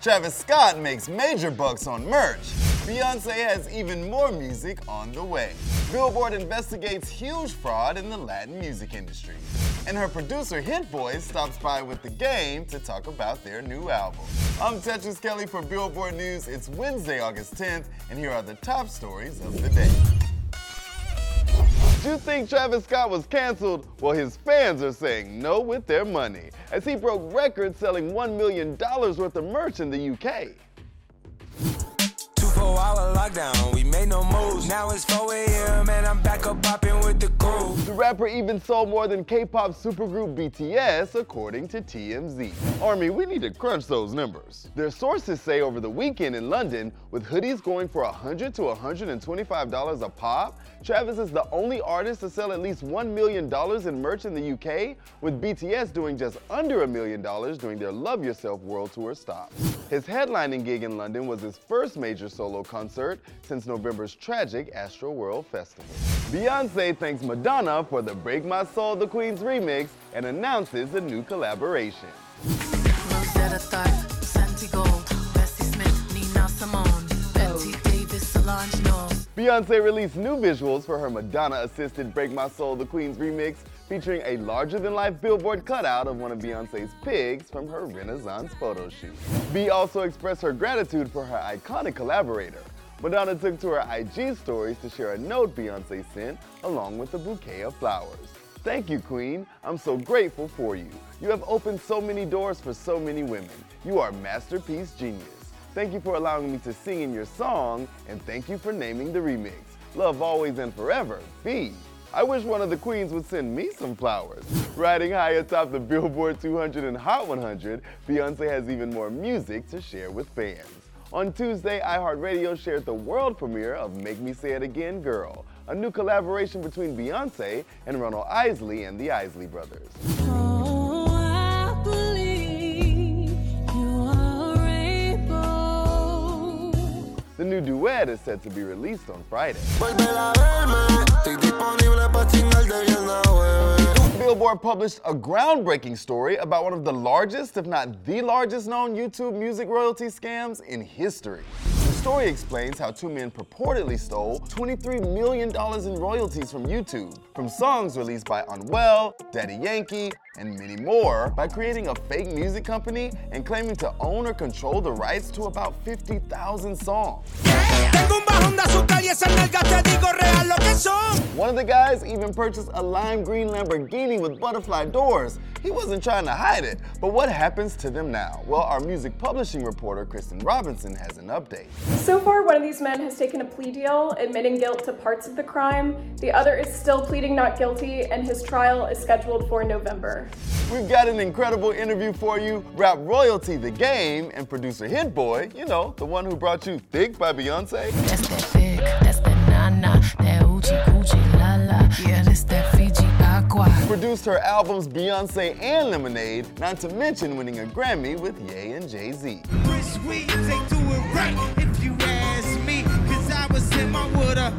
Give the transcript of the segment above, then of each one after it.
Travis Scott makes major bucks on merch. Beyonce has even more music on the way. Billboard investigates huge fraud in the Latin music industry. And her producer Hit Boy stops by with the game to talk about their new album. I'm Tetris Kelly for Billboard News. It's Wednesday, August 10th, and here are the top stories of the day. You think Travis Scott was canceled? Well, his fans are saying no with their money, as he broke records selling $1 million worth of merch in the UK. Two four hour lockdown, we made no moves. Now it's 4 a.m. I'm back up popping with the. The rapper even sold more than K-pop supergroup BTS, according to TMZ. Army, we need to crunch those numbers. Their sources say over the weekend in London, with hoodies going for 100 to 125 dollars a pop, Travis is the only artist to sell at least $1 million in merch in the UK, with BTS doing just under a million dollars during their Love Yourself World Tour stop. His headlining gig in London was his first major solo concert since November's tragic Astroworld Festival. Beyonce thanks Madonna for the Break My Soul the Queens remix and announces a new collaboration. Rosetta Tharpe, Santi Gold, Bessie Smith, Nina Simone, Betty Davis, Solange Knowles. Beyonce released new visuals for her Madonna-assisted Break My Soul the Queens remix, featuring a larger-than-life billboard cutout of one of Beyonce's pigs from her Renaissance photo shoot. B also expressed her gratitude for her iconic collaborator. Madonna took to her IG stories to share a note Beyonce sent, along with a bouquet of flowers. Thank you, Queen. I'm so grateful for you. You have opened so many doors for so many women. You are masterpiece genius. Thank you for allowing me to sing in your song, and thank you for naming the remix. Love always and forever, B. I wish one of the queens would send me some flowers. Riding high atop the Billboard 200 and Hot 100, Beyonce has even more music to share with fans. On Tuesday, iHeartRadio shared the world premiere of Make Me Say It Again Girl, a new collaboration between Beyonce and Ronald Isley and the Isley Brothers. The new duet is set to be released on Friday. Billboard published a groundbreaking story about one of the largest, if not the largest known YouTube music royalty scams in history. The story explains how two men purportedly stole $23 million in royalties from YouTube, from songs released by Anuel, Daddy Yankee, and many more, by creating a fake music company and claiming to own or control the rights to about 50,000 songs. Tengo un bajón de azúcar y esas nalgas te digo real lo que son. One of the guys even purchased a lime green Lamborghini with butterfly doors. He wasn't trying to hide it. But what happens to them now? Well, our music publishing reporter, Kristin Robinson, has an update. So far, one of these men has taken a plea deal, admitting guilt to parts of the crime. The other is still pleading not guilty, and his trial is scheduled for November. We've got an incredible interview for you. Rap Royalty, the game, and producer Hit Boy, you know, the one who brought you Thique by Beyonce. That's that thick, that's that nana, that oochie Produced her albums Beyonce and Lemonade, not to mention winning a Grammy with Ye and Jay Z. Chris Williams ain't do it right if you ask me. Cause I was in my water.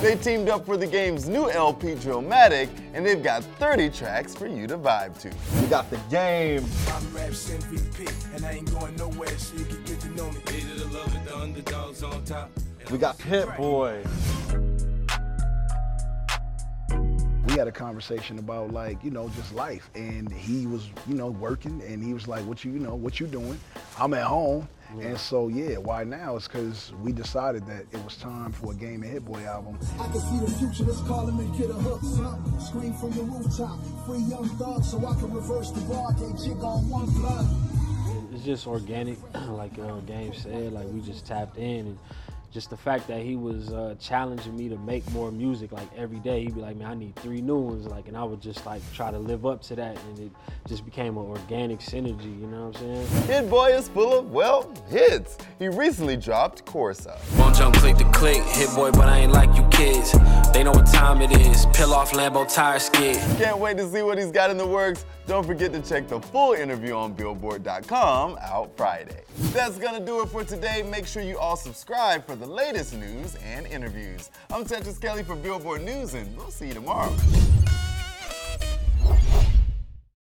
They teamed up for the game's new LP Drillmatic, and they've got 30 tracks for you to vibe to. We got the game. I'm Raps MVP, and I ain't going nowhere, so you can get to know me. The love it, the underdogs on top. We got Hit Boy. We had a conversation about like you know just life and he was you know working and he was like what you you know what you doing i'm at home and so yeah why now it's because we decided that it was time for a game and hit boy album I can see the future, let's call him and get a hook, son. Scream from the rooftop, free young thug, so I can reverse the bar, can't chick on one blood. It's just organic, like uh, Game said. Like we just tapped in and just the fact that he was uh, challenging me to make more music like every day. He'd be like, man, I need three new ones. Like, and I would just like try to live up to that. And it just became an organic synergy, you know what I'm saying? Hit Boy is full of, well, hits. He recently dropped Corsa. Won't jump, click the click, hit boy, but I ain't like you kids. They know what time it is. Peel off Lambo tire skid. Can't wait to see what he's got in the works. Don't forget to check the full interview on Billboard.com out Friday. That's gonna do it for today. Make sure you all subscribe for the latest news and interviews. I'm Tetris Kelly for Billboard News, and we'll see you tomorrow.